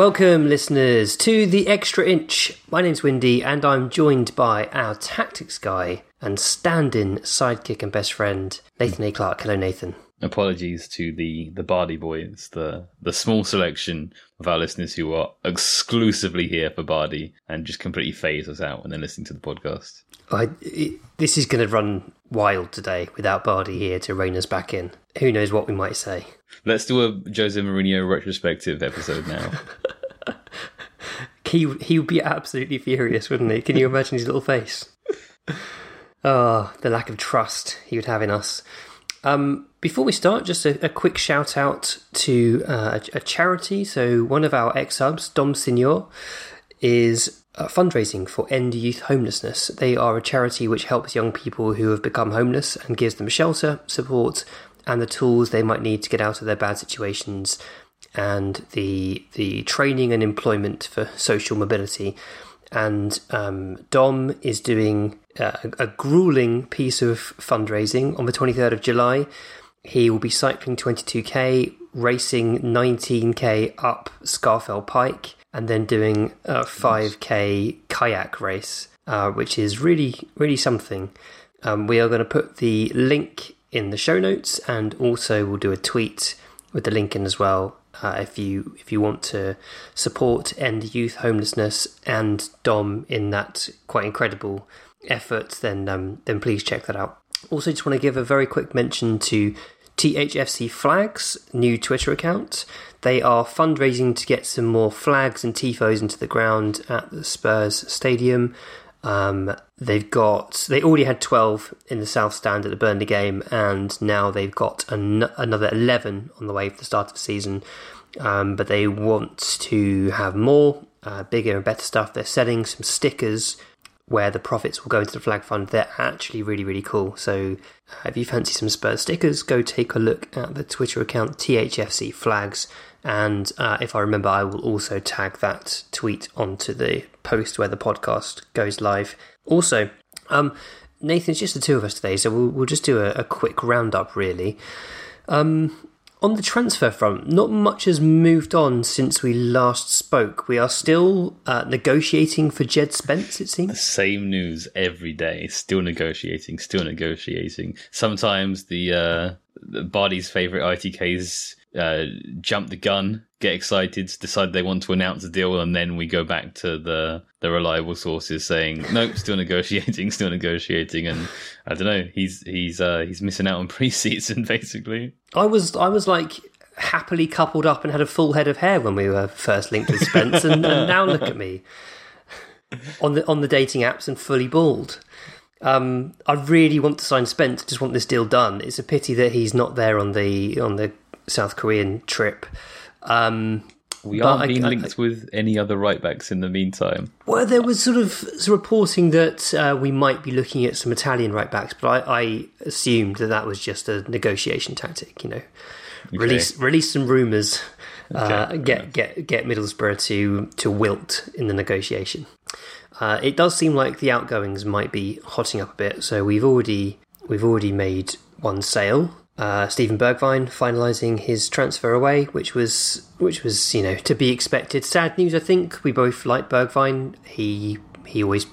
Welcome, listeners, to the Extra Inch. My name's Windy, and I'm joined by our tactics guy and stand-in sidekick and best friend, Nathan A. Clark. Hello, Nathan. Apologies to the the Bardi boys, the the small selection of our listeners who are exclusively here for Bardi and just completely phase us out when they're listening to the podcast. I, it, this is going to run wild today without Bardi here to rein us back in. Who knows what we might say? Let's do a Jose Mourinho retrospective episode now. He he would be absolutely furious, wouldn't he? Can you imagine his little face? Oh, the lack of trust he would have in us. Um, before we start, just a, a quick shout out to uh, a, a charity. So one of our ex subs, Dom Signor, is uh, fundraising for End Youth Homelessness. They are a charity which helps young people who have become homeless and gives them shelter, support, and the tools they might need to get out of their bad situations, and the the training and employment for social mobility. And um, Dom is doing a, a grueling piece of fundraising on the 23rd of July. He will be cycling 22k, racing 19k up Scafell Pike, and then doing a 5k kayak race, uh, which is really, really something. Um, we are going to put the link in the show notes, and also we'll do a tweet with the link in as well. Uh, if you if you want to support end youth homelessness and Dom in that quite incredible effort, then um, then please check that out. Also, just want to give a very quick mention to THFC Flags new Twitter account. They are fundraising to get some more flags and tifos into the ground at the Spurs Stadium. Um, they've got they already had 12 in the South Stand at the Burnley game, and now they've got an, another 11 on the way for the start of the season. Um, but they want to have more, uh, bigger and better stuff. They're selling some stickers where the profits will go into the flag fund. They're actually really, really cool. So if you fancy some Spurs stickers, go take a look at the Twitter account THFC Flags. And uh, if I remember, I will also tag that tweet onto the post where the podcast goes live. Also, um, Nathan, it's just the two of us today, so we'll, we'll just do a, a quick roundup, really. Um, on the transfer front, not much has moved on since we last spoke. We are still uh, negotiating for Jed Spence, it seems. Same news every day. Still negotiating, still negotiating. Sometimes the uh, the Bardi's favorite ITKs uh, jump the gun, get excited, decide they want to announce a deal, and then we go back to the the reliable sources saying, "Nope, still negotiating, still negotiating." And I don't know, he's he's uh, he's missing out on pre-season basically. I was I was like happily coupled up and had a full head of hair when we were first linked with Spence, and, and now look at me on the on the dating apps and fully bald. Um, I really want to sign Spence. Just want this deal done. It's a pity that he's not there on the on the South Korean trip. Um, We aren't I- being I- linked with any other right backs in the meantime. Well, there was sort of reporting that uh, we might be looking at some Italian right backs, but I, I assumed that that was just a negotiation tactic. You know, release release some rumours uh, get get get Middlesbrough to to wilt in the negotiation. Uh, it does seem like the outgoings might be hotting up a bit. So we've already we've already made one sale. Uh, Steven Bergwijn finalising his transfer away, which was which was you know to be expected. Sad news, I think. We both like Bergwijn. He he always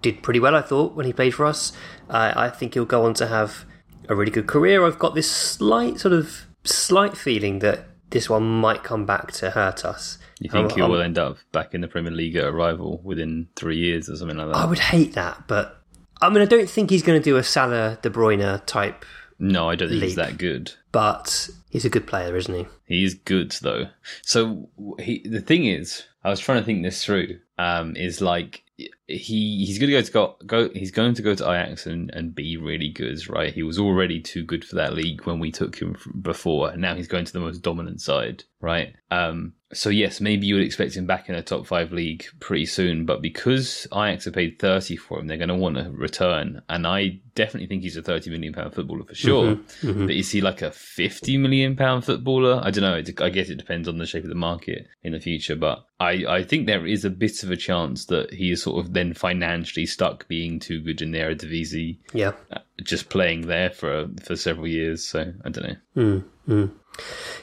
did pretty well, I thought, when he played for us. Uh, I think he'll go on to have a really good career. I've got this slight sort of slight feeling that this one might come back to hurt us. You think Um, he will end up back in the Premier League at arrival within three years or something like that? I would hate that, but I mean, I don't think he's going to do a Salah De Bruyne type, no, I don't think he's that good. but he's a good player, isn't he? He is good though. So he, the thing is, I was trying to think this through. Um, is like he he's going to go to go, go he's going to go to Ajax and, and be really good, right? He was already too good for that league when we took him before, now he's going to the most dominant side, right? Um, so yes, maybe you would expect him back in a top five league pretty soon, but because Ajax have paid thirty for him, they're going to want to return, and I definitely think he's a thirty million pound footballer for sure. But is he like a fifty million pound footballer? I don't know. It, I guess it depends on the shape of the market in the future, but I, I think there is a bit of a chance that he is sort of then financially stuck being too good in the Eredivisie, Yeah. uh, just playing there for for several years. So I don't know.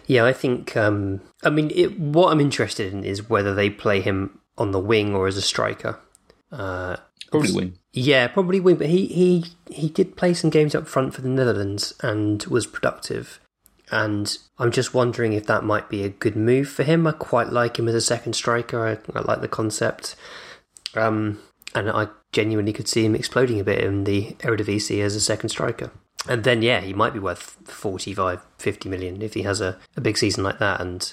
Yeah, I think. Um, I mean, it, what I'm interested in is whether they play him on the wing or as a striker. Uh, Probably win. yeah, probably wing. But he he he did play some games up front for the Netherlands and was productive. And I'm just wondering if that might be a good move for him. I quite like him as a second striker. I, I like the concept. Um, and I genuinely could see him exploding a bit in the Eredivisie as a second striker. And then, yeah, he might be worth 45, 50 million if he has a, a big season like that. And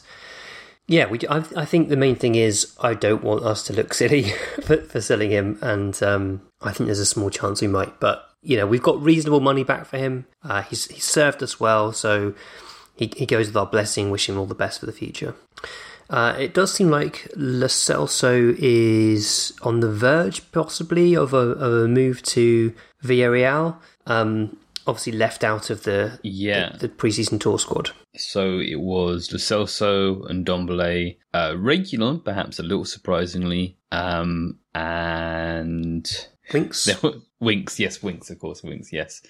yeah, we, I, I think the main thing is I don't want us to look silly for, for selling him. And um, I think there's a small chance we might. But, you know, we've got reasonable money back for him. Uh, he's, he's served us well. So he, he goes with our blessing, wishing him all the best for the future. Uh, it does seem like Lo Celso is on the verge, possibly, of a, of a move to Villarreal. Um, obviously, left out of the Yeah. the, the preseason tour squad. So it was Lo Celso and Dombele, uh, Reguilon, perhaps a little surprisingly, um, and Winks. Winks, yes, Winks, of course, Winks, yes.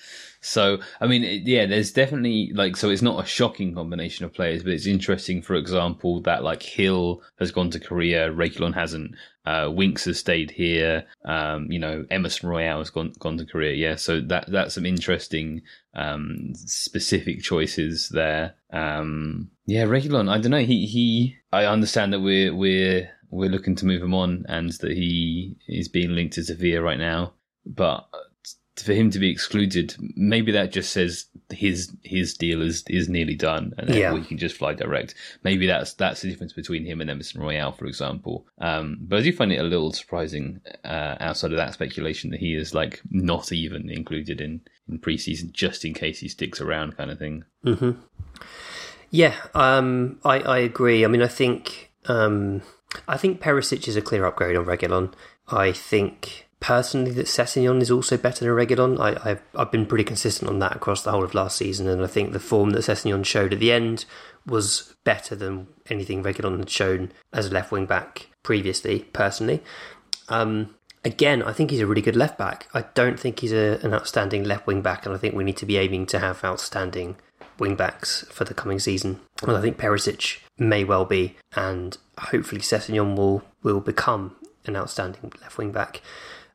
So, I mean, yeah, there's definitely like, so it's not a shocking combination of players, but it's interesting, for example, that like Hill has gone to Korea, Reguilon hasn't, uh, Winks has stayed here, um, you know, Emerson Royal has gone, gone to Korea, yeah. So that, that's some interesting, um, specific choices there. Um, yeah, Reguilon, I don't know, he, he, I understand that we're, we're, we're looking to move him on and that he is being linked to Sevilla right now. But for him to be excluded, maybe that just says his his deal is is nearly done, and Yeah. he can just fly direct. Maybe that's that's the difference between him and Emerson Royal, for example. Um, but I do find it a little surprising uh, outside of that speculation that he is like not even included in in preseason, just in case he sticks around, kind of thing. Yeah, um, I, I agree. I mean, I think um, I think Perisic is a clear upgrade on Reguilon. I think personally that Sessegnon is also better than Reguilon. I, I've I've been pretty consistent on that across the whole of last season, and I think the form that Sessegnon showed at the end was better than anything Reguilon had shown as a left wing back previously. Personally, um, again, I think he's a really good left back. I don't think he's a, an outstanding left wing back, and I think we need to be aiming to have outstanding wing backs for the coming season. And I think Perisic may well be, and hopefully Sessegnon will will become an outstanding left wing back.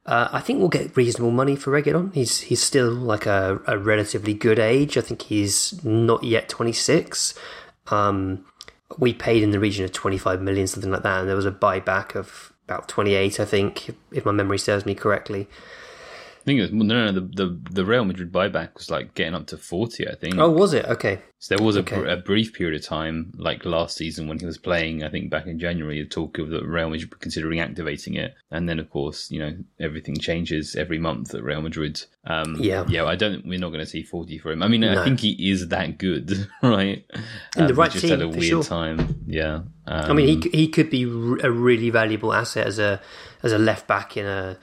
Uh, I think we'll get reasonable money for Reguilon. He's he's still like a, a relatively good age. I think he's not yet twenty six. Um, we paid in the region of 25 million, something like that, and there was a buyback of about 28, I think, if my memory serves me correctly. I think it was no, no, no. The, the the Real Madrid buyback was like getting up to forty. I think. Oh, was it? Okay. So there was a, Okay. br- a brief period of time, like last season when he was playing, I think back in January, the talk of the Real Madrid considering activating it. And then, of course, you know, everything changes every month at Real Madrid. Um, Yeah. Yeah, I don't, we're not going to see 40 for him. I mean, I think he is that good, right? In the Um, right he just a team, for weird sure. time. Yeah. Um, I mean, he he could be a really valuable asset as a as a left back in a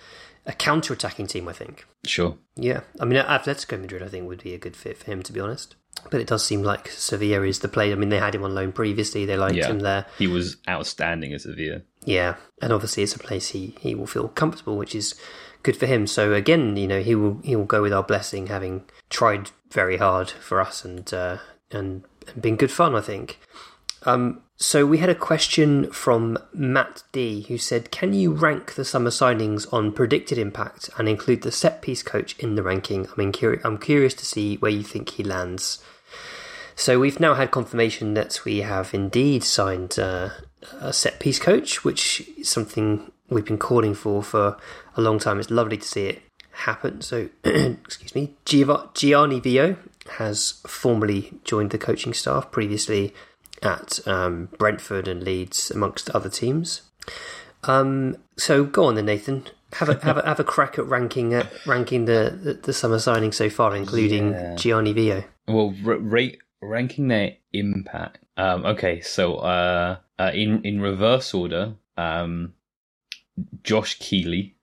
a counter attacking team. I think. sure. Yeah, I mean, Atletico Madrid, I think, would be a good fit for him. To be honest. but it does seem like Sevilla is the player. I mean, they had him on loan previously; they liked Yeah. him there. He was outstanding at Sevilla. Yeah, and obviously it's a place he, he will feel comfortable, which is good for him. So again, you know, he will he will go with our blessing, having tried very hard for us and uh, and, and been good fun, I think. Um, so we had a question from Matt D, who said, "Can you rank the summer signings on predicted impact and include the set piece coach in the ranking? I'm, I'm curious to see where you think he lands." So we've now had confirmation that we have indeed signed uh, a set piece coach, which is something we've been calling for for a long time. It's lovely to see it happen. So, excuse me, Giov- Gianni Vio has formally joined the coaching staff previously at um, Brentford and Leeds, amongst other teams. Um, so go on then, Nathan. Have a have a, have a crack at ranking uh, ranking the, the the summer signings so far, including Yeah. Gianni Vio. Well, r- rate ranking their impact. Um, okay, so uh, uh, in in reverse order, um, Josh Keeley,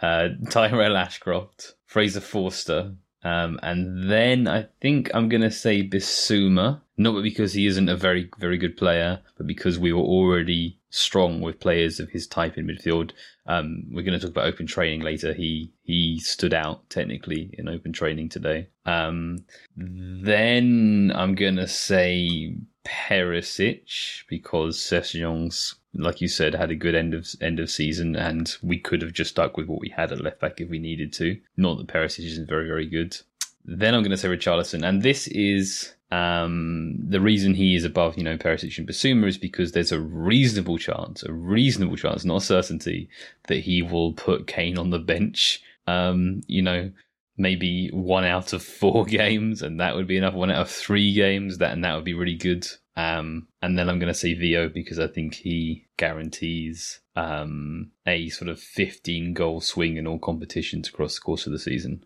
uh, Tyrell Ashcroft, Fraser Forster, um, and then I think I'm gonna say Bissouma. Not because he isn't a very very good player, but because we were already strong with players of his type in midfield. Um, we're going to talk about open training later. He he stood out technically in open training today. Um, then I'm going to say Perisic because Sessions, like you said, had a good end of end of season, and we could have just stuck with what we had at left back if we needed to. Not that Perisic isn't very very good. Then I'm going to say Richarlison, and this is um, the reason he is above, you know, Perisic and Bissouma is because there's a reasonable chance, a reasonable chance, not a certainty, that he will put Kane on the bench. Um, you know, maybe one out of four games, and that would be enough. One out of three games, that and that would be really good. Um, and then I'm going to say Vio because I think he guarantees um, a sort of 15 goal swing in all competitions across the course of the season.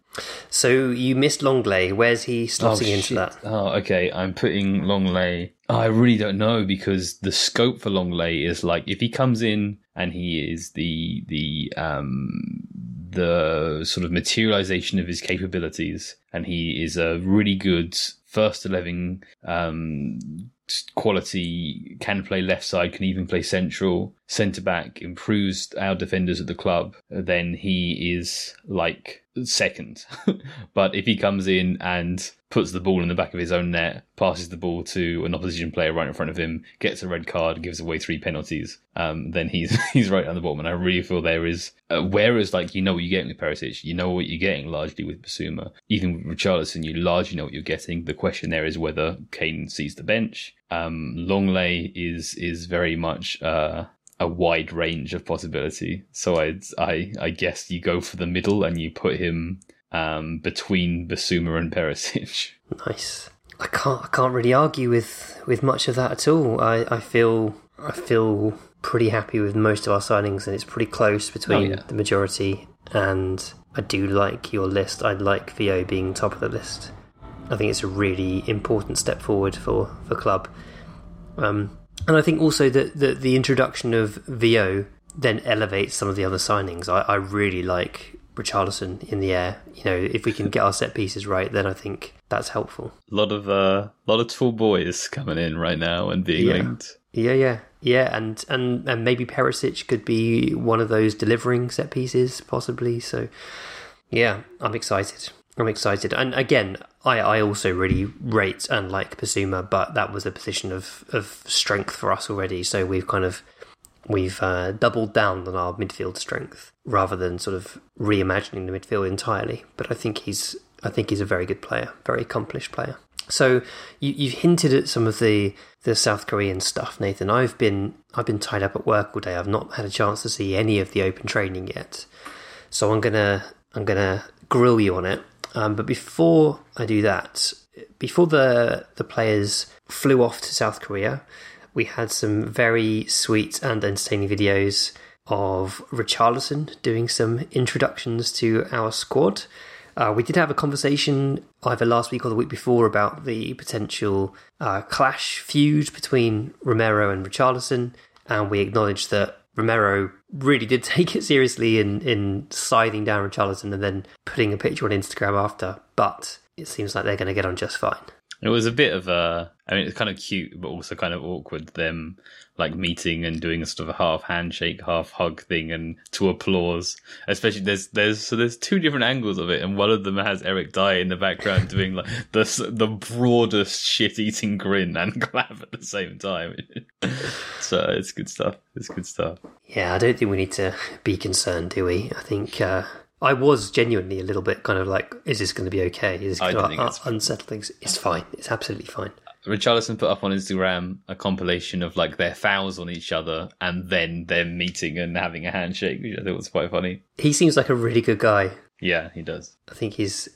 So you missed Lenglet. Where's he slotting into shit. that? Oh, okay. I'm putting Lenglet. Oh, I really don't know because the scope for Lenglet is like if he comes in and he is the the um the sort of materialization of his capabilities and he is a really good first 11 um quality can play left side can even play central. Centre back improves our defenders at the club then he is like second. But if he comes in and puts the ball in the back of his own net passes the ball to an opposition player right in front of him gets a red card gives away three penalties um, then he's he's right on the bottom. And I really feel there is uh, whereas like you know what you're getting with Perisic you know what you're getting largely with Bissouma. Even with Richarlison you largely know what you're getting. The question there is whether Kane sees the bench um, Lenglet is is very much uh, a wide range of possibility. So I I I guess you go for the middle and you put him um, between Bissouma and Perisic. Nice. I can't. I can't really argue with with much of that at all. I, I feel. I feel pretty happy with most of our signings, and it's pretty close between Oh, yeah. the majority. And I do like your list. I like Vio being top of the list. I think it's a really important step forward for for club. Um, and I think also that the, the introduction of Vio then elevates some of the other signings. I, I really like Richarlison in the air. You know, if we can get our set pieces right, then I think that's helpful. A lot of uh, lot of tall boys coming in right now and being Yeah. linked. Yeah, yeah, yeah, and and and maybe Perisic could be one of those delivering set pieces, possibly. So, yeah, I'm excited. I'm excited, and again, I I also really rate and like Bissouma, but that was a position of of strength for us already. So we've kind of we've uh, doubled down on our midfield strength rather than sort of reimagining the midfield entirely. But I think he's I think he's a very good player, very accomplished player. So you, you've hinted at some of the the South Korean stuff, Nathan. I've been I've been tied up at work all day. I've not had a chance to see any of the open training yet. So I'm gonna I'm gonna grill you on it. Um, but before I do that, before the the players flew off to South Korea, we had some very sweet and entertaining videos of Richarlison doing some introductions to our squad. Uh, we did have a conversation either last week or the week before about the potential uh, clash feud between Romero and Richarlison, and we acknowledged that Romero really did take it seriously in, in scything down Richarlison and then putting a picture on Instagram after, but it seems like they're going to get on just fine. It was a bit of a, I mean, it's kind of cute, but also kind of awkward. Them like meeting and doing a sort of a half handshake, half hug thing, and to applause. Especially there's there's so there's two different angles of it, and one of them has Eric Dier in the background doing like the the broadest shit eating grin and clap at the same time. so it's good stuff. It's good stuff. Yeah, I don't think we need to be concerned, do we? I think uh, I was genuinely a little bit kind of like, is this going to be okay? Is this going to it's- uh, unsettle things? It's fine. It's absolutely fine. Richarlison put up on Instagram a compilation of like their fouls on each other and then them meeting and having a handshake, which I thought was quite funny. He seems like a really good guy. Yeah, he does. I think he's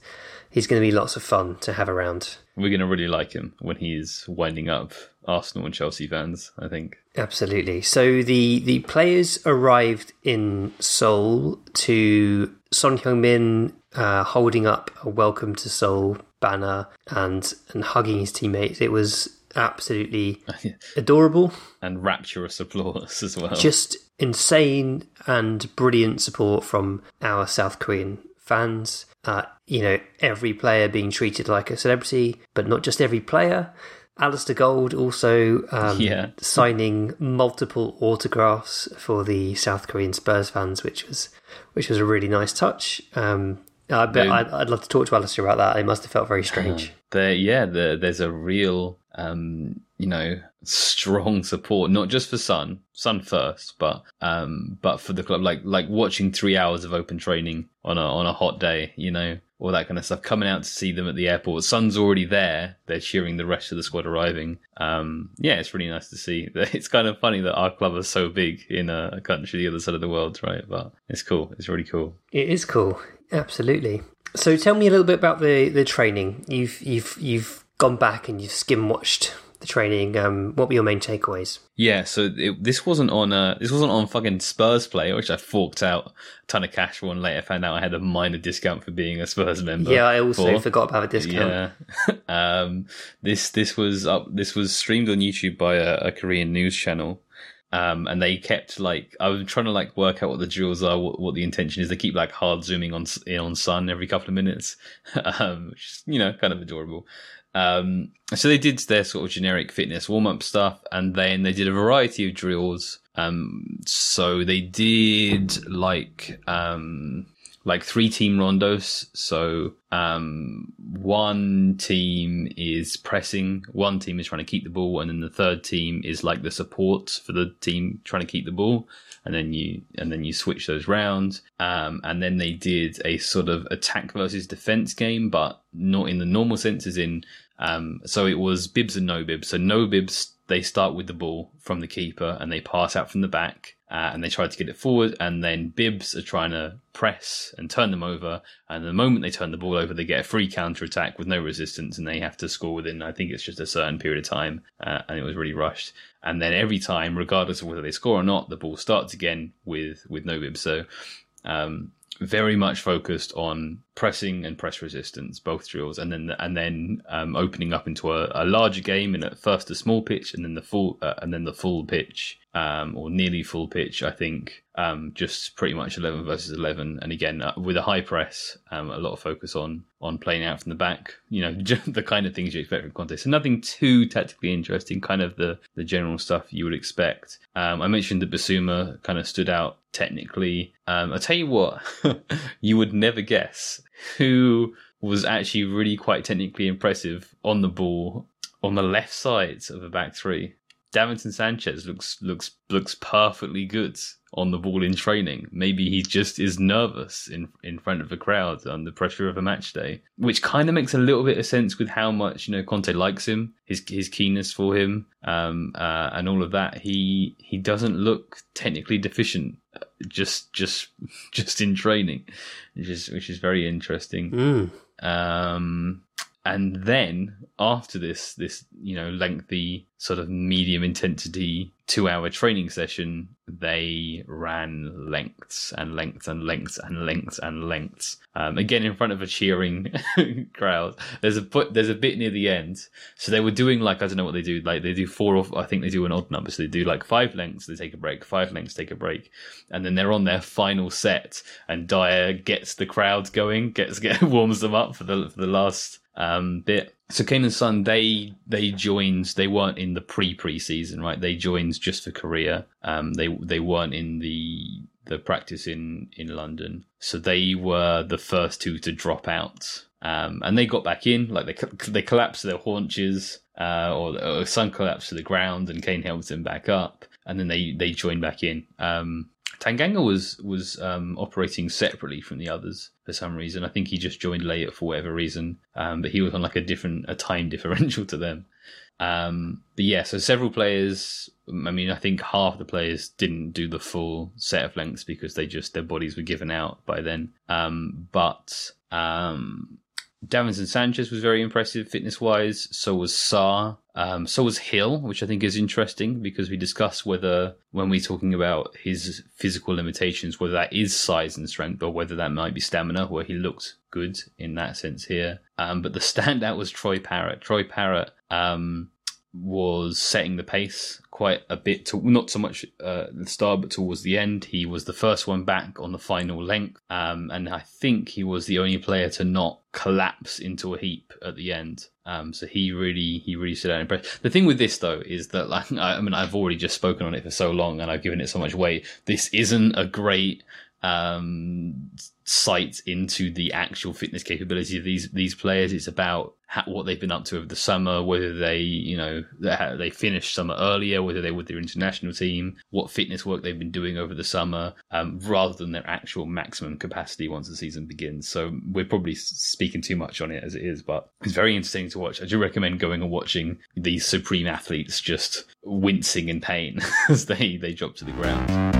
he's going to be lots of fun to have around. We're going to really like him when he's winding up Arsenal and Chelsea fans, I think. Absolutely. So the the players arrived in Seoul to Son Heung-min uh, holding up a "Welcome to Seoul" banner and and hugging his teammates. It was absolutely adorable. And rapturous applause as well. Just insane and brilliant support from our South Korean fans. Uh, you know, every player being treated like a celebrity, but not just every player. Alasdair Gold also um, Yeah. signing multiple autographs for the South Korean Spurs fans, which was which was a really nice touch. Um, I bet Dude. I'd, I'd love to talk to Alasdair about that. It must have felt very strange. there yeah there, there's a real um you know strong support not just for sun sun first but um but for the club like like watching three hours of open training on a on a hot day you know all that kind of stuff coming out to see them at the airport. Son's already there. They're cheering the rest of the squad arriving. Um yeah it's really nice to see. It's kind of funny that our club is so big in a, country the other side of the world right? But it's cool. It's really cool. It is cool, absolutely. So tell me a little bit about the, the training. You've you've you've gone back and you've skim watched the training. Um, what were your main takeaways? Yeah, so it, this wasn't on uh this wasn't on fucking Spurs play, which I forked out a ton of cash for, and later found out I had a minor discount for being a Spurs member. yeah, I also for. forgot about the discount. Yeah, um, this this was up. This was streamed on YouTube by a, a Korean news channel. Um, and they kept like I was trying to like work out what the drills are, what, what the intention is. They keep like hard zooming on in on Son every couple of minutes, um, which is you know kind of adorable. Um, so they did their sort of generic fitness warm up stuff, and then they did a variety of drills. Um, so they did like um, like three team rondos. So um, one team is pressing, one team is trying to keep the ball, and then the third team is like the support for the team trying to keep the ball. And then you and then you switch those rounds. Um, and then they did a sort of attack versus defense game, but not in the normal sense, as in um, so it was bibs and no bibs. So no bibs, they start with the ball from the keeper and they pass out from the back uh, and they try to get it forward. And then bibs are trying to press and turn them over. And the moment they turn the ball over, they get a free counter attack with no resistance and they have to score within, I think it's just a certain period of time. Uh, and it was really rushed. And then every time, regardless of whether they score or not, the ball starts again with, with no bibs. So, um, very much focused on pressing and press resistance, both drills, and then and then um, opening up into a, a larger game, and at first a small pitch, and then the full uh, and then the full pitch, um, or nearly full pitch. I think um, just pretty much eleven versus eleven, and again uh, with a high press, um, a lot of focus on on playing out from the back. You know, the kind of things you expect from Conte. So nothing too tactically interesting, kind of the the general stuff you would expect. Um, I mentioned that Bissouma kind of stood out technically. Um, I'll tell you what, you would never guess who was actually really quite technically impressive on the ball on the left side of the back three. Davinson Sanchez looks looks looks perfectly good on the ball in training. Maybe he just is nervous in in front of a crowd under pressure of a match day, which kind of makes a little bit of sense with how much you know Conte likes him, his his keenness for him, um, uh, and all of that. He he doesn't look technically deficient, uh, just just just in training, which is which is very interesting. Mm. Um, and then after this, this you know lengthy sort of medium intensity two hour training session, they ran lengths and lengths and lengths and lengths and lengths. Um, again in front of a cheering crowd. There's a put there's a bit near the end, so they were doing like I don't know what they do. Like they do four or I think they do an odd number. So they do like five lengths, they take a break. Five lengths, take a break, and then they're on their final set. And Dier gets the crowd going, gets get warms them up for the for the last um, so Kane and Son, they they joined. They weren't in the pre preseason, right? They joined just for Korea. Um, they they weren't in the the practice in in London, so they were the first two to drop out. Um, and they got back in, like they they collapsed their haunches, uh, or, or Son collapsed to the ground, and Kane helped them back up, and then they they joined back in. Um, Tanganga was was um, operating separately from the others for some reason. I think he just joined later for whatever reason, um, but he was on like a different a time differential to them. Um, but yeah, so several players. I mean, I think half the players didn't do the full set of lengths because they just their bodies were given out by then. Um, but um, Davinson Sanchez was very impressive fitness wise. So was Sarr. Um, so was Hill, which I think is interesting because we discussed whether, when we're talking about his physical limitations, whether that is size and strength or whether that might be stamina, where he looked good in that sense here. Um, but the standout was Troy Parrott. Troy Parrott um, was setting the pace quite a bit to not so much uh, the start but towards the end. He was the first one back on the final length um, and i think he was the only player to not collapse into a heap at the end. Um, so he really he really stood out impressed the thing with this though is that like i mean i've already just spoken on it for so long and i've given it so much weight. This isn't a great um, sight into the actual fitness capability of these these players. It's about how, what they've been up to over the summer, whether they you know they finished summer earlier, whether they were with their international team, what fitness work they've been doing over the summer, um, rather than their actual maximum capacity once the season begins. So we're probably speaking too much on it as it is, but it's very interesting to watch. I do recommend going and watching these supreme athletes just wincing in pain as they they drop to the ground.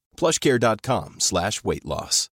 plushcare.com slash weight loss.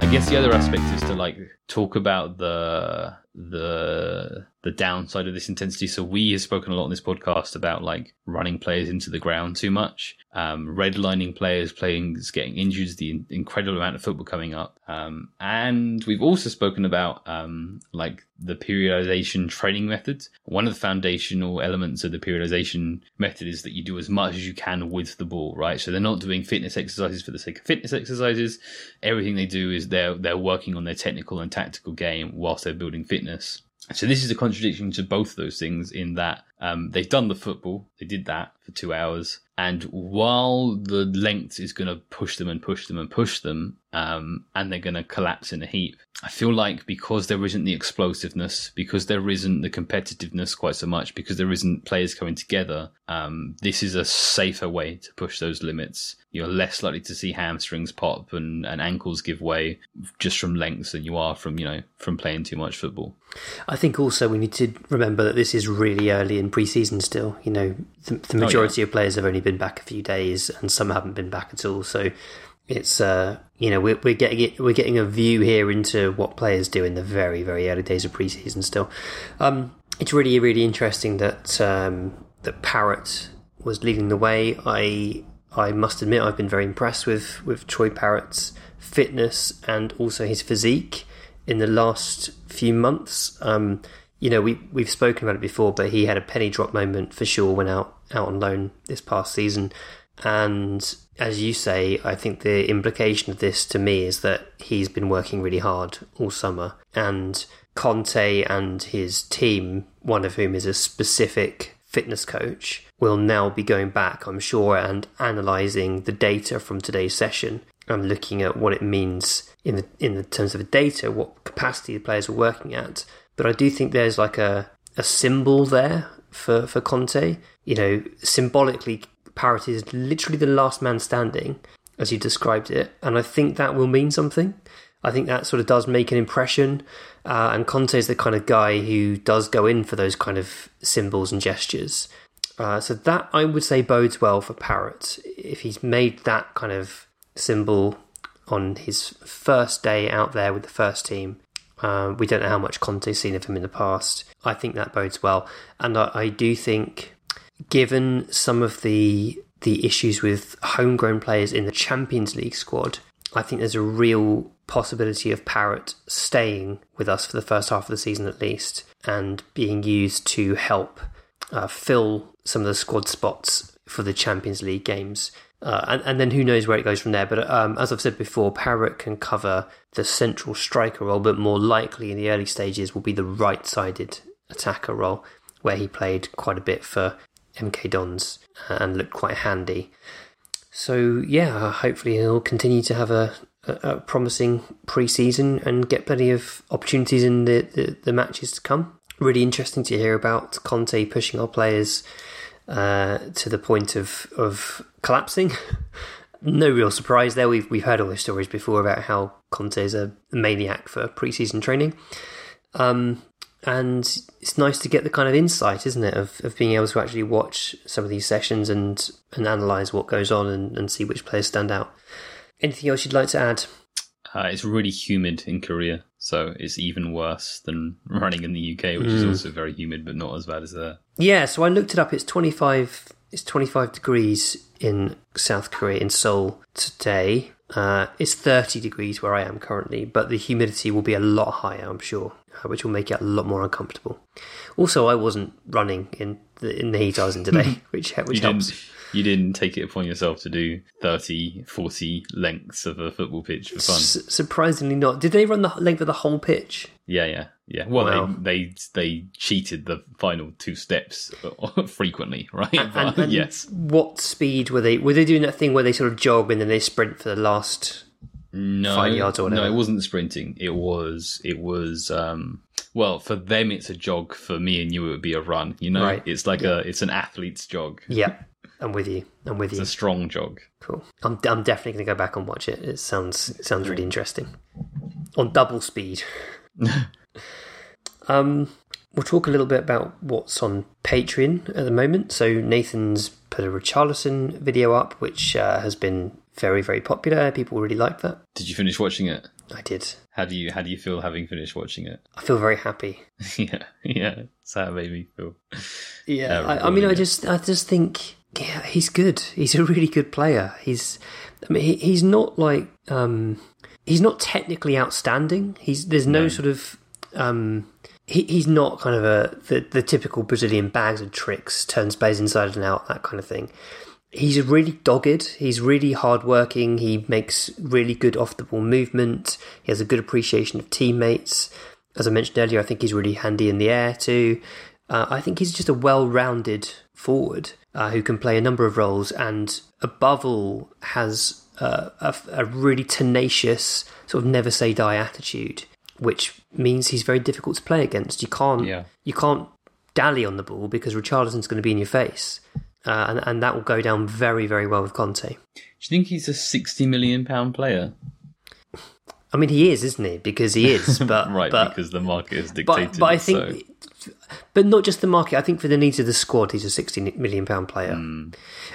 I guess the other aspect is to like talk about the the the downside of this intensity. So we have spoken a lot on this podcast about like running players into the ground too much, um, redlining players, playing getting injured, the incredible amount of football coming up, um, and we've also spoken about um, like the periodization training method. One of the foundational elements of the periodization method is that you do as much as you can with the ball, right? So they're not doing fitness exercises for the sake of fitness exercises. Everything they do is they're they're working on their technical and tactical game whilst they're building fitness. So this is a contradiction to both those things in that um, they've done the football, they did that for two hours, and while the length is going to push them and push them and push them, um, and they're going to collapse in a heap, I feel like because there isn't the explosiveness, because there isn't the competitiveness quite so much, because there isn't players coming together, um, this is a safer way to push those limits. You're less likely to see hamstrings pop and, and ankles give way just from lengths than you are from you know from playing too much football. I think also we need to remember that this is really early in pre-season still. You know, the, the majority oh, yeah. of players have only been back a few days, and some haven't been back at all. So it's uh, you know we're, we're getting it, we're getting a view here into what players do in the very very early days of preseason still. Um, it's really really interesting that um, that Parrott was leading the way. I I must admit I've been very impressed with with Troy Parrott's fitness and also his physique in the last few months. Um, you know, we we've spoken about it before, but he had a penny drop moment for sure when out out on loan this past season, and as you say, I think the implication of this to me is that he's been working really hard all summer, and Conte and his team, one of whom is a specific fitness coach, will now be going back, I'm sure, and analysing the data from today's session and looking at what it means in the in the terms of the data, what capacity the players are working at. But I do think there's like a a symbol there for for Conte. You know, symbolically, Parrott is literally the last man standing, as you described it, and I think that will mean something. I think that sort of does make an impression, uh, and Conte is the kind of guy who does go in for those kind of symbols and gestures. Uh, so that I would say bodes well for Parrott if he's made that kind of symbol on his first day out there with the first team. Uh, we don't know how much Conte's seen of him in the past. I think that bodes well, and I, I do think, given some of the the issues with homegrown players in the Champions League squad, I think there's a real possibility of Parrott staying with us for the first half of the season at least, and being used to help uh, fill some of the squad spots for the Champions League games. Uh, and, and then who knows where it goes from there. But um, as I've said before, Parrott can cover the central striker role, but more likely in the early stages will be the right sided attacker role, where he played quite a bit for MK Dons and looked quite handy. So, yeah, hopefully he'll continue to have a, a, a promising pre season and get plenty of opportunities in the, the, the matches to come really interesting to hear about Conte pushing our players uh, to the point of of collapsing. no real surprise there. We've we've heard all those stories before about how Conte is a maniac for preseason training. Um, and it's nice to get the kind of insight, isn't it, of, of being able to actually watch some of these sessions and, and analyse what goes on and, and see which players stand out. Anything else you'd like to add? Uh, it's really humid in Korea, so it's even worse than running in the UK, which mm. is Hmm. also very humid, but not as bad as there. Yeah, so I looked it up. It's twenty five. It's twenty five degrees in South Korea in Seoul today. Uh, it's thirty degrees where I am currently, but the humidity will be a lot higher, I'm sure, Uh, which will make it a lot more uncomfortable. Also, I wasn't running in the in the heat I was in today, which which you helps. Didn't, you didn't take it upon yourself to do 30, 40 lengths of a football pitch for fun. S- surprisingly, not. Did they run the length of the whole pitch? Yeah, yeah, yeah. Well, Wow. they, they they cheated the final two steps uh, frequently, right? And- But and yes, What speed were they? Were they doing that thing where they sort of jog and then they sprint for the last? No, five yards or no, it wasn't sprinting. It was it was um. Well, for them it's a jog. For me and you, it would be a run. You know, Right. it's like a it's an athlete's jog. Yeah, I'm with you. I'm with It's you. It's a strong jog. Cool. I'm I'm definitely going to go back and watch it. It sounds it sounds really interesting. On double speed. um, we'll talk a little bit about what's on Patreon at the moment. So Nathan's put a Richarlison video up, which uh, has been very very popular. People really like that. Did you finish watching it? I did. How do you how do you feel having finished watching it? I feel very happy. yeah, yeah. That's how it made me feel. Yeah, I, I mean, I just, I just think, yeah, he's good. He's a really good player. He's, I mean, he, he's not like, um, he's not technically outstanding. He's there's no, sort of, um, he, he's not kind of a the, the typical Brazilian bags of tricks, turns players inside and out, that kind of thing. He's really dogged. He's really hardworking. He makes really good off the ball movement. He has a good appreciation of teammates. As I mentioned earlier, I think he's really handy in the air too. Uh, I think he's just a well-rounded forward uh, who can play a number of roles, and above all, has uh, a, a really tenacious sort of never say die attitude, which means he's very difficult to play against. You can't Yeah. you can't dally on the ball because Richarlison's going to be in your face, uh, and and that will go down very very well with Conte. Do you think he's a sixty million pound player? I mean, he is, isn't he? Because he is, but right, but, because the market has dictated. but, but I think, so. but not just the market. I think for the needs of the squad, he's a sixty million pound player.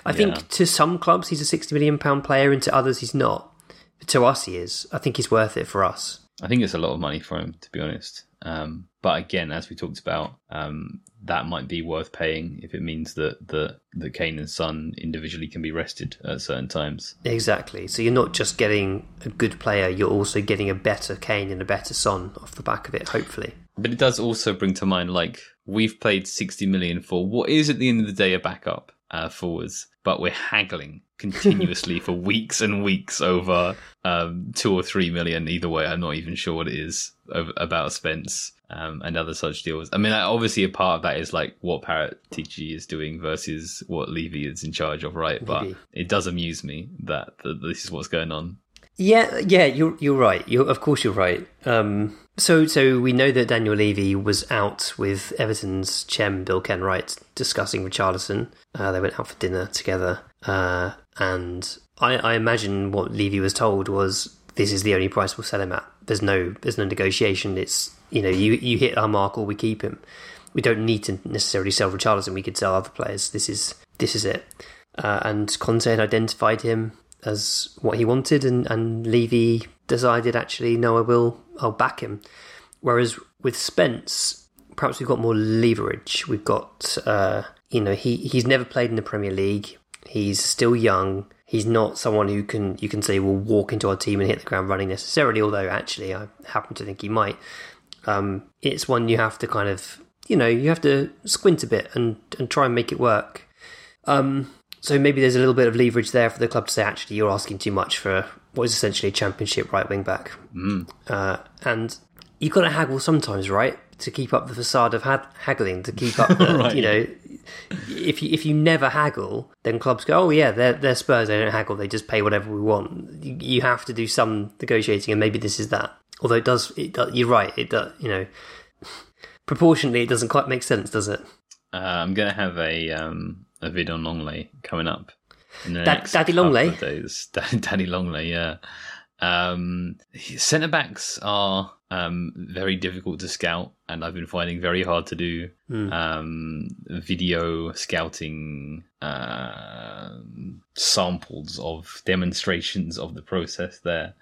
I think to some clubs he's a sixty million pound player, and to others he's not. But to us, he is. I think he's worth it for us. I think it's a lot of money for him, to be honest. Um, but again, as we talked about, um, that might be worth paying if it means that the that Kane and Son individually can be rested at certain times. Exactly. So you're not just getting a good player; you're also getting a better Kane and a better Son off the back of it. Hopefully, But it does also bring to mind like we've played sixty million for what is at the end of the day a backup uh, forwards, but we're haggling continuously for weeks and weeks over um, two or three million either way. I'm not even sure what it is about Spence um, and other such deals. I mean, obviously a part of that is like what Parrot TG is doing versus what Levy is in charge of, right? But it does amuse me that, that this is what's going on. Yeah, yeah, you're you're right. You're of course you're right. Um, so so we know that Daniel Levy was out with Everton's chairman Bill Kenwright discussing Richarlison. Uh, they went out for dinner together, uh, and I, I imagine what Levy was told was this is the only price we'll sell him at. There's no there's no negotiation. It's you know you you hit our mark or we keep him. we don't need to necessarily sell Richarlison. We could sell other players. This is this is it. Uh, and Conte had identified him as what he wanted, and and Levy decided actually no, I will, I'll back him. Whereas with Spence, perhaps we've got more leverage. We've got, uh, you know, he he's never played in the Premier League. He's still young. He's not someone who can you can say will walk into our team and hit the ground running necessarily. Although actually, I happen to think he might. Um, it's one you have to kind of, you know, you have to squint a bit and and try and make it work. Um, so maybe there's a little bit of leverage there for the club to say, actually, you're asking too much for what is essentially a championship right wing back. Mm. Uh, and you've got to haggle sometimes, right? To keep up the facade of ha- haggling, to keep up the, Right. you know, if you, if you never haggle, then clubs go, oh yeah, they're, they're Spurs, they don't haggle, they just pay whatever we want. You, you have to do some negotiating, and maybe this is that. Although it does, it does you're right, it does, you know, proportionally, it doesn't quite make sense, does it? Uh, I'm going to have a um, a vid on Lenglet coming up in the Da- next Daddy Lenglet? days. Daddy, Daddy Lenglet, yeah. Um, Centre backs are um, very difficult to scout, and I've been finding very hard to do Hmm. um, video scouting um samples of demonstrations of the process there.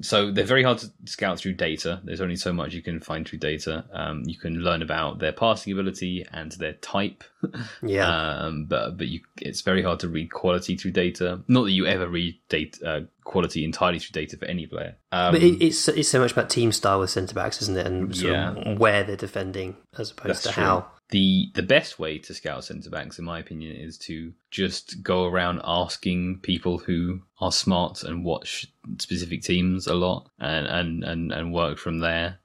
So they're very hard to scout through data. There's only so much you can find through data. Um, you can learn about their passing ability and their type. Yeah. Um, but but you, it's very hard to read quality through data. Not that you ever read data uh, quality entirely through data for any player. Um, But it, it's it's so much about team style with centre backs, isn't it? And Yeah. Where they're defending as opposed That's to true. how. The the best way to scout centre backs, in my opinion, is to just go around asking people who are smart and watch specific teams a lot, and and and, and work from there.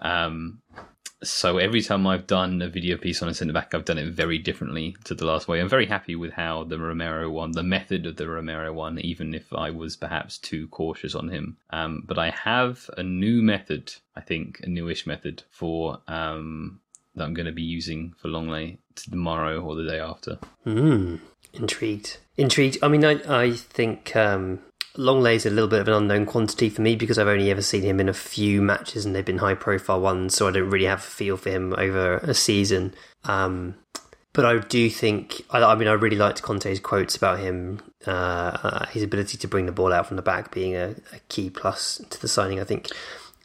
Um, so every time I've done a video piece on a centre back, I've done it very differently to the last way. I'm very happy with how the Romero one, the method of the Romero one, even if I was perhaps too cautious on him. Um, but I have a new method, I think, a newish method for um, that I'm going to be using for Lenglet tomorrow or the day after. Hmm. Intrigued. Intrigued. I mean, I I think um, Lenglet's a little bit of an unknown quantity for me because I've only ever seen him in a few matches and they've been high profile ones, so I don't really have a feel for him over a season. Um, but I do think, I, I mean, I really liked Conte's quotes about him, uh, uh, his ability to bring the ball out from the back being a, a key plus to the signing. I think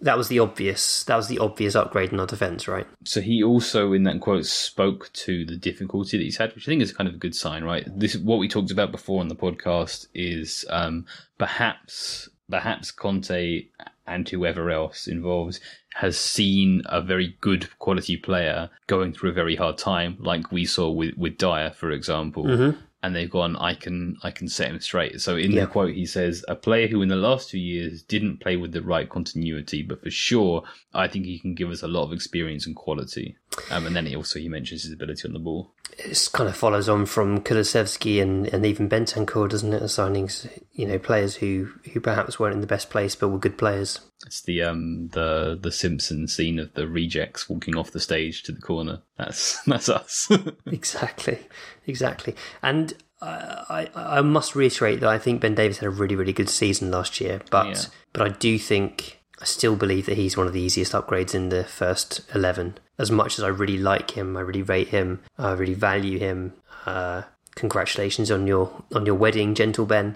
that was the obvious, that was the obvious upgrade in our defence, right? So he also, in that quote, spoke to the difficulty that he's had, which I think is kind of a good sign, right? This what we talked about before on the podcast is um, perhaps perhaps Conte and whoever else involved has seen a very good quality player going through a very hard time, like we saw with with Dier, for example. And they've gone, I can, I can set him straight. So in Yeah. the quote, he says, "A player who in the last two years didn't play with the right continuity, but for sure, I think he can give us a lot of experience and quality." Um, and then he also he mentions his ability on the ball. It kind of follows on from Kulusevski and, and even Bentancur, doesn't it? As signings, you know, players who, who perhaps weren't in the best place but were good players. It's the um the the Simpson scene of the rejects walking off the stage to the corner. That's that's us. Exactly, exactly. And uh, I I must reiterate that I think Ben Davies had a really really good season last year, but Yeah. but I do think I still believe that he's one of the easiest upgrades in the first eleven. As much as I really like him, I really rate him, I really value him. Uh, congratulations on your on your wedding, gentle Ben.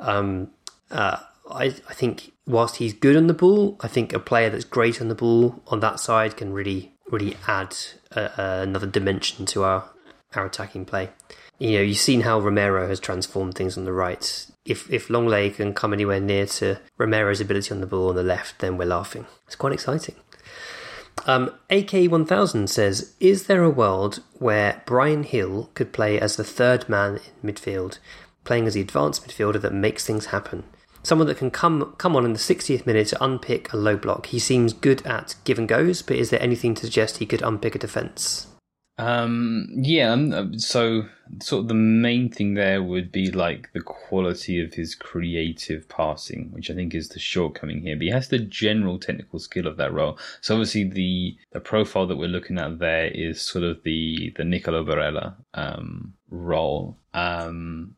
Um, uh, I I think whilst he's good on the ball, I think a player that's great on the ball on that side can really really add uh, uh, another dimension to our our attacking play. You know, you've seen how Romero has transformed things on the right. If if Lenglet can come anywhere near to Romero's ability on the ball on the left, then we're laughing. It's quite exciting. Um, AK1000 says, Is there a world where Bryan Gil could play as the third man in midfield, playing as the advanced midfielder that makes things happen? Someone that can come come on in the 60th minute to unpick a low block. He seems good at give and goes, but is there anything to suggest he could unpick a defence? Um, yeah, um, uh, so sort of the main thing there would be like the quality of his creative passing, which I think is the shortcoming here. But he has the general technical skill of that role. So obviously the the profile that we're looking at there is sort of the the Nicolo Barella um, role. Um,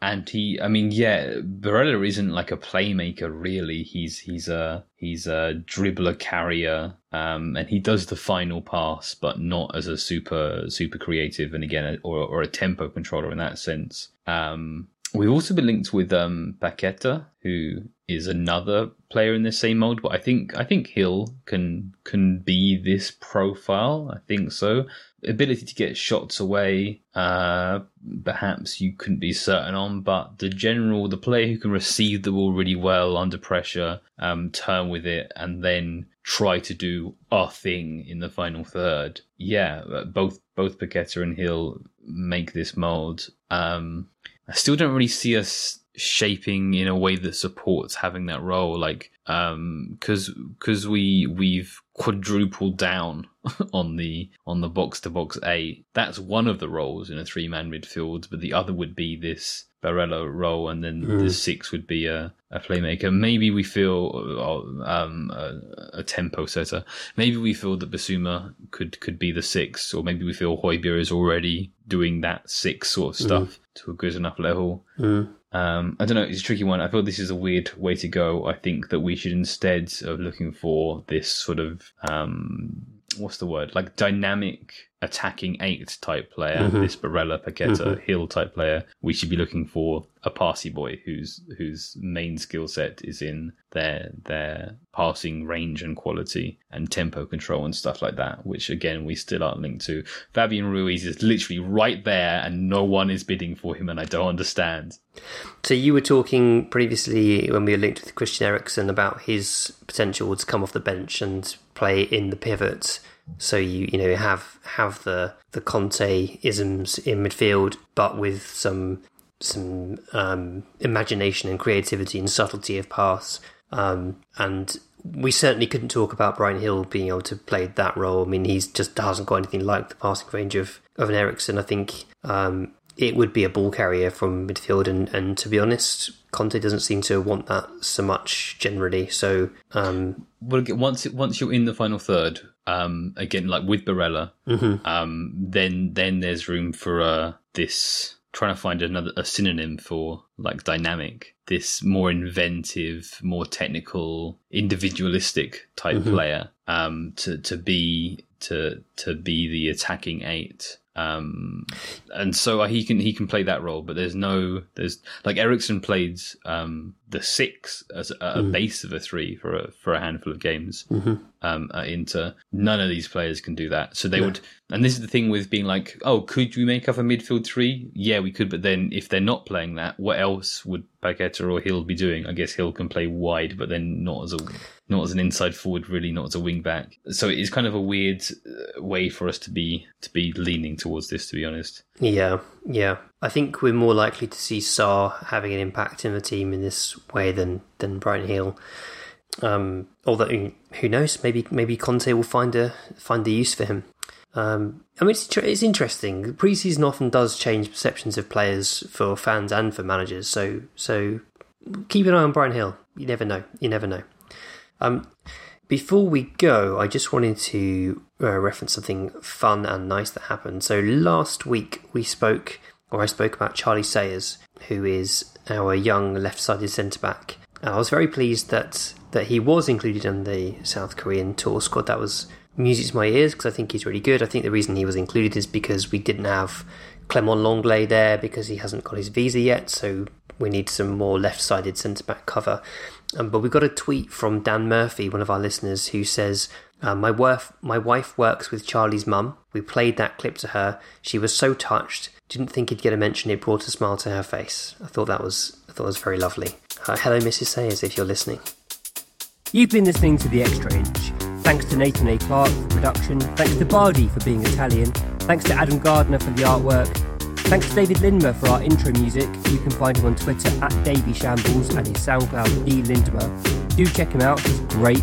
and he, I mean, yeah, Barella isn't like a playmaker really. He's he's a he's a dribbler carrier, um, and he does the final pass, but not as a super super creative and again, or or a tempo controller in that sense. Um, We've also been linked with um, Paqueta, who is another player in the same mold, but I think I think Gil can can be this profile. I think so. Ability to get shots away, uh, perhaps you couldn't be certain on, but the general, the player who can receive the ball really well under pressure, um, turn with it, and then try to do a thing in the final third. Yeah, both both Paqueta and Gil make this mold. Um, I still don't really see us shaping in a way that supports having that role like um because because we we've quadrupled down on the on the box to box eight that's one of the roles in a three man midfield but the other would be this Barella role, and then mm. the six would be a, a playmaker. Maybe we feel uh, um, a, a, tempo setter. Maybe we feel that Bissouma could could be the six, or maybe we feel Højbjerg is already doing that six sort of mm. stuff mm. To a good enough level. Mm. Um, I don't know. It's a tricky one. I feel this is a weird way to go. I think that we should instead of looking for this sort of um, what's the word like dynamic attacking eight type player, mm-hmm. this Barella, Paqueta, mm-hmm. Gil type player, we should be looking for a passy boy whose whose main skill set is in their their passing range and quality and tempo control and stuff like that. Which again we still aren't linked to. Fabian Ruiz is literally right there, and no one is bidding for him, and I don't understand. So you were talking previously when we were linked with Christian Eriksen about his potential to come off the bench and play in the pivot so you you know have have the the Conte isms in midfield, but with some some um, imagination and creativity and subtlety of pass. Um, and we certainly couldn't talk about Bryan Gil being able to play that role. I mean, he just hasn't got anything like the passing range of of an Eriksen. I think um, it would be a ball carrier from midfield, and and to be honest, Conte doesn't seem to want that so much generally. So, um, well, once once you're in the final third, um, again, like with Barella, mm-hmm. um, then then there's room for uh, this trying to find another a synonym for like dynamic this more inventive more technical individualistic type mm-hmm. player um to to be to to be the attacking eight um, and so he can he can play that role, but there's no there's like Eriksen played um, the six as a, a mm. base of a three for a for a handful of games mm-hmm. um, at Inter. None of these players can do that, so they would. And this is the thing with being like, oh, could we make up a midfield three? Yeah, we could, but then if they're not playing that, what else would Paqueta or Gil be doing? I guess Gil can play wide, but then not as a not as an inside forward, really, not as a wing back. So it's kind of a weird uh, way for us to be to be leaning towards this, to be honest. Yeah, yeah. I think we're more likely to see Sarr having an impact in the team in this way than than Bryan Gil. Um, although who knows, maybe maybe Conte will find a find a use for him. Um, I mean, it's, it's interesting. Preseason often does change perceptions of players for fans and for managers. So so keep an eye on Bryan Gil. You never know. You never know. Um, before we go, I just wanted to uh, reference something fun and nice that happened. So last week we spoke, or I spoke about Charlie Sayers, who is our young left-sided centre back. And I was very pleased that that he was included in the South Korean tour squad. That was music to my ears because I think he's really good. I think the reason he was included is because we didn't have Clement Lenglet there because he hasn't got his visa yet. So we need some more left-sided centre back cover. Um, but we got a tweet from Dan Murphy, one of our listeners, who says, uh, "My wife, my wife works with Charlie's mum. We played that clip to her. She was so touched. Didn't think he'd get a mention. It brought a smile to her face. I thought that was, I thought was very lovely. Uh, hello, Mrs. Sayers, if you're listening. You've been listening to the Extra Inch. Thanks to Nathan A. Clark for production. Thanks to Bardi for being Italian. Thanks to Adam Gardner for the artwork. Thanks to David Lindmer for our intro music. You can find him on Twitter at Davy Shambles and his SoundCloud D Lindmer. Do check him out, he's great.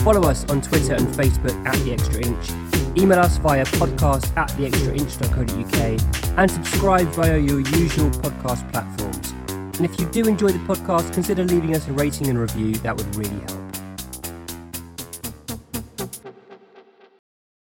Follow us on Twitter and Facebook at The Extra Inch. Email us via podcast at theextrainch.co.uk and subscribe via your usual podcast platforms. And if you do enjoy the podcast, consider leaving us a rating and review, that would really help.